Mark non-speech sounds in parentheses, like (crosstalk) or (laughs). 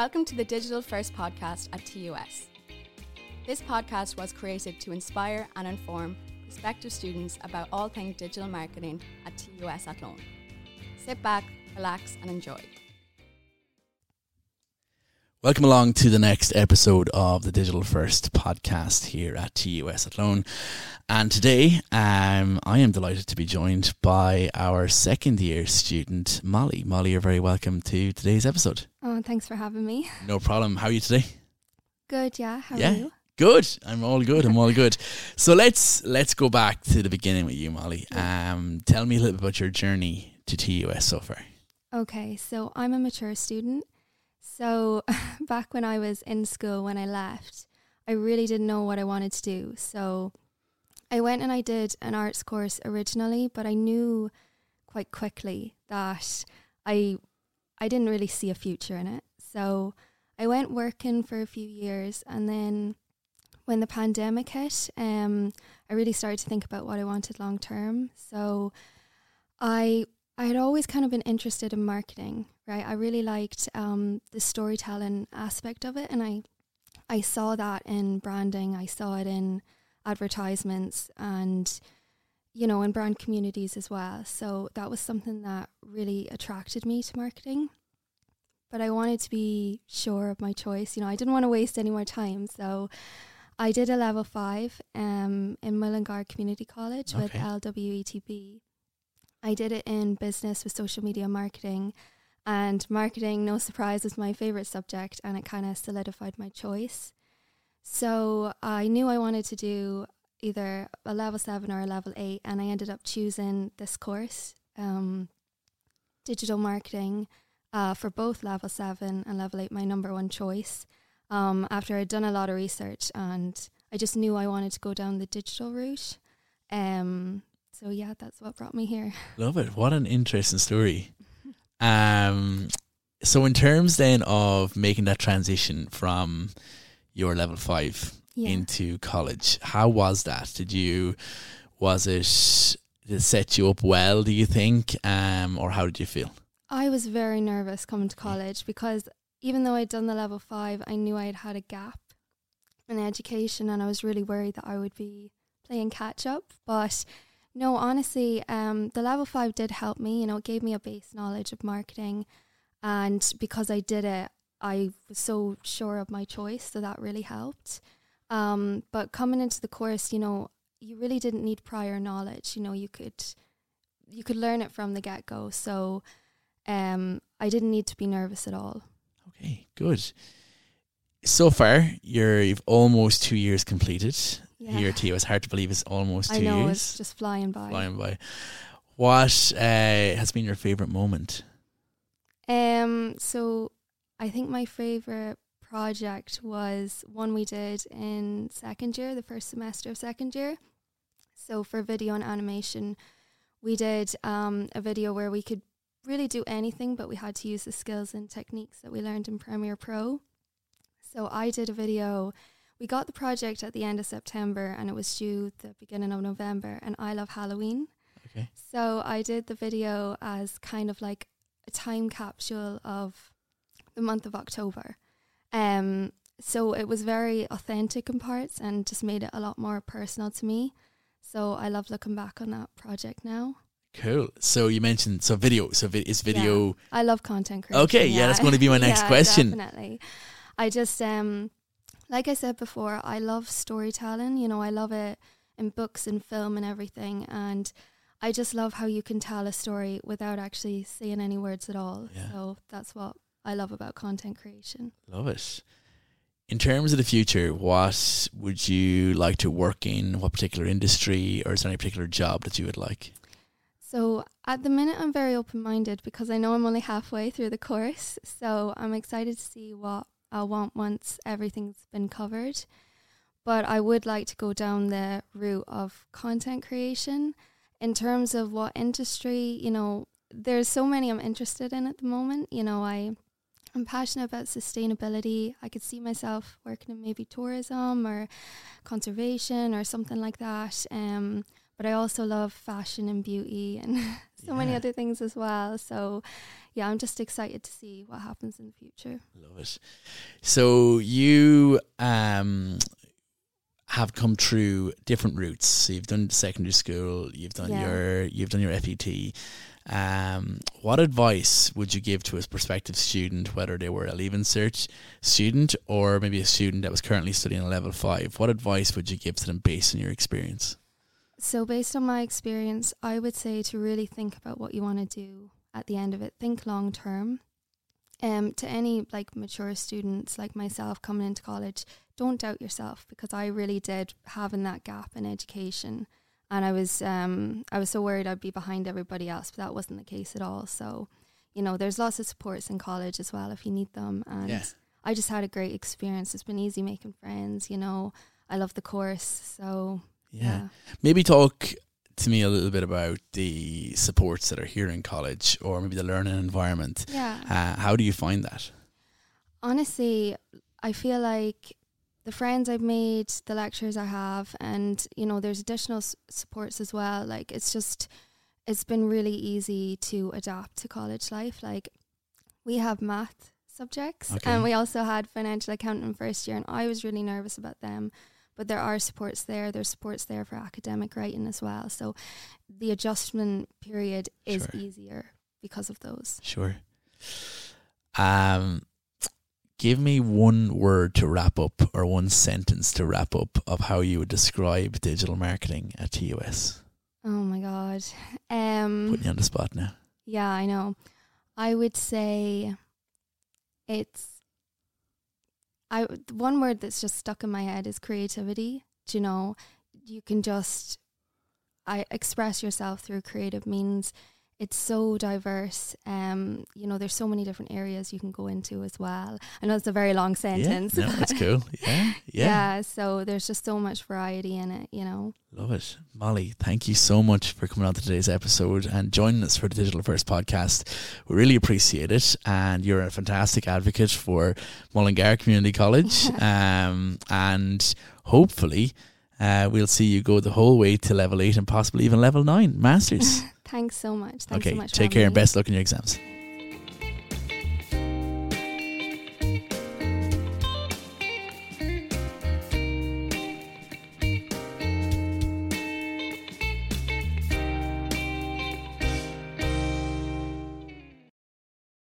Welcome to the Digital First podcast at TUS. This podcast was created to inspire and inform prospective students about all things digital marketing at TUS Athlone. Sit back, relax, and enjoy. Welcome along to the next episode of the Digital First podcast here at TUS Athlone. And today, um, I am delighted to be joined by our second year student, Molly. Molly, you're very welcome to today's episode. Oh, thanks for having me. No problem. How are you today? Good, yeah. How Yeah. are you? Good. I'm all good. I'm all good. (laughs) So let's let's go back to the beginning with you, Molly. Um, tell me a little bit about your journey to TUS so far. Okay, so I'm a mature student. So (laughs) back when I was in school, when I left, I really didn't know what I wanted to do. So I went and I did an arts course originally, but I knew quite quickly that I I didn't really see a future in it. So I went working for a few years and then when the pandemic hit, um, I really started to think about what I wanted long term. So I I had always kind of been interested in marketing, right? I really liked um, the storytelling aspect of it, and I I saw that in branding. I saw it in advertisements, and you know, in brand communities as well. So that was something that really attracted me to marketing. But I wanted to be sure of my choice. You know, I didn't want to waste any more time, so. I did a level five um, in Mullingar Community College with Okay. LWETB. I did it in business with social media marketing, and marketing, no surprise, was my favorite subject, and it kind of solidified my choice. So I knew I wanted to do either a level seven or a level eight, and I ended up choosing this course, um, digital marketing, uh, for both level seven and level eight, my number one choice. Um, after I'd done a lot of research, and I just knew I wanted to go down the digital route. Um, so yeah, that's what brought me here. (laughs) Love it. What an interesting story. Um, so in terms then of making that transition from your level five Yeah. into college, how was that? Did you was it did it set you up well? Do you think, um, or how did you feel? I was very nervous coming to college because even though I'd done the level five, I knew I'd had a gap in education and I was really worried that I would be playing catch up. But no, honestly, um, the level five did help me. You know, it gave me a base knowledge of marketing. And because I did it, I was so sure of my choice. So that really helped. Um, but coming into the course, you know, you really didn't need prior knowledge. You know, you could you could learn it from the get go. So um, I didn't need to be nervous at all. Okay, good. So far, you're you've almost two years completed Yeah. here at TU. It's hard to believe it's almost two I know years. it's just flying by. flying by. What uh, has been your favorite moment? Um, so I think my favorite project was one we did in second year, the first semester of second year. So for video and animation, we did um, a video where we could really do anything, but we had to use the skills and techniques that we learned in Premiere Pro. So I did a video. We got the project at the end of September, and it was due the beginning of November. And I love Halloween. Okay. So I did the video as kind of like a time capsule of the month of October. Um, so it was very authentic in parts and just made it a lot more personal to me. So I love looking back on that project now. Cool. So you mentioned so video. So vi- is video I love content creation. Okay, yeah, that's gonna be my (laughs) next Yeah, question. Definitely. I just um like I said before, I love storytelling. You know, I love it in books and film and everything and I just love how you can tell a story without actually saying any words at all. Yeah. So that's what I love about content creation. love it. In terms of the future, what would you like to work in? What particular industry, or is there any particular job that you would like? So at the minute, I'm very open minded because I know I'm only halfway through the course. So I'm excited to see what I'll want once everything's been covered. But I would like to go down the route of content creation. In terms of what industry, you know, there's so many I'm interested in at the moment. You know, I I'm passionate about sustainability. I could see myself working in maybe tourism or conservation or something like that. Um, but I also love fashion and beauty and (laughs) so many other things as well. So, yeah, I'm just excited to see what happens in the future. Love it. So you um have come through different routes. So you've done secondary school, you've done Yeah. your you've done your FET. Um, what advice would you give to a prospective student, whether they were a leaving cert student or maybe a student that was currently studying a level five? What advice would you give to them based on your experience? So, based on my experience, I would say to really think about what you want to do at the end of it. Think long term. Um, to any like mature students like myself coming into college, don't doubt yourself because I really did having that gap in education, and I was um I was so worried I'd be behind everybody else, but that wasn't the case at all. So, you know, there's lots of supports in college as well if you need them, and Yeah. I just had a great experience. It's been easy making friends. You know, I love the course, so yeah. Maybe talk to me a little bit about the supports that are here in college or maybe the learning environment. Yeah. Uh, how do you find that? Honestly, I feel like the friends I've made, the lectures I have, and you know, there's additional s- supports as well. Like it's just, it's been really easy to adapt to college life. Like we have math subjects, Okay. and we also had financial accounting first year, and I was really nervous about them. But there are supports there. There's supports there for academic writing as well. So the adjustment period is Sure. easier because of those. Sure. Um, give me one word to wrap up or one sentence to wrap up of how you would describe digital marketing at TUS. Oh my god. Um Putting you on the spot now. Yeah, I know. I would say it's I one word that's just stuck in my head is creativity. Do you know, you can just I express yourself through creative means. It's so diverse. Um, you know, there's so many different areas you can go into as well. I know it's a very long sentence. Yeah, no, that's cool. (laughs) Yeah, yeah, yeah, so there's just so much variety in it, you know. Love it. Molly, thank you so much for coming on to today's episode and joining us for the Digital First podcast. We really appreciate it. And you're a fantastic advocate for Mullingar Community College. (laughs) um, and hopefully, uh, we'll see you go the whole way to level eight and possibly even level nine, masters. (laughs) Thanks so much. Thanks okay, so much. take care and me. best luck in your exams.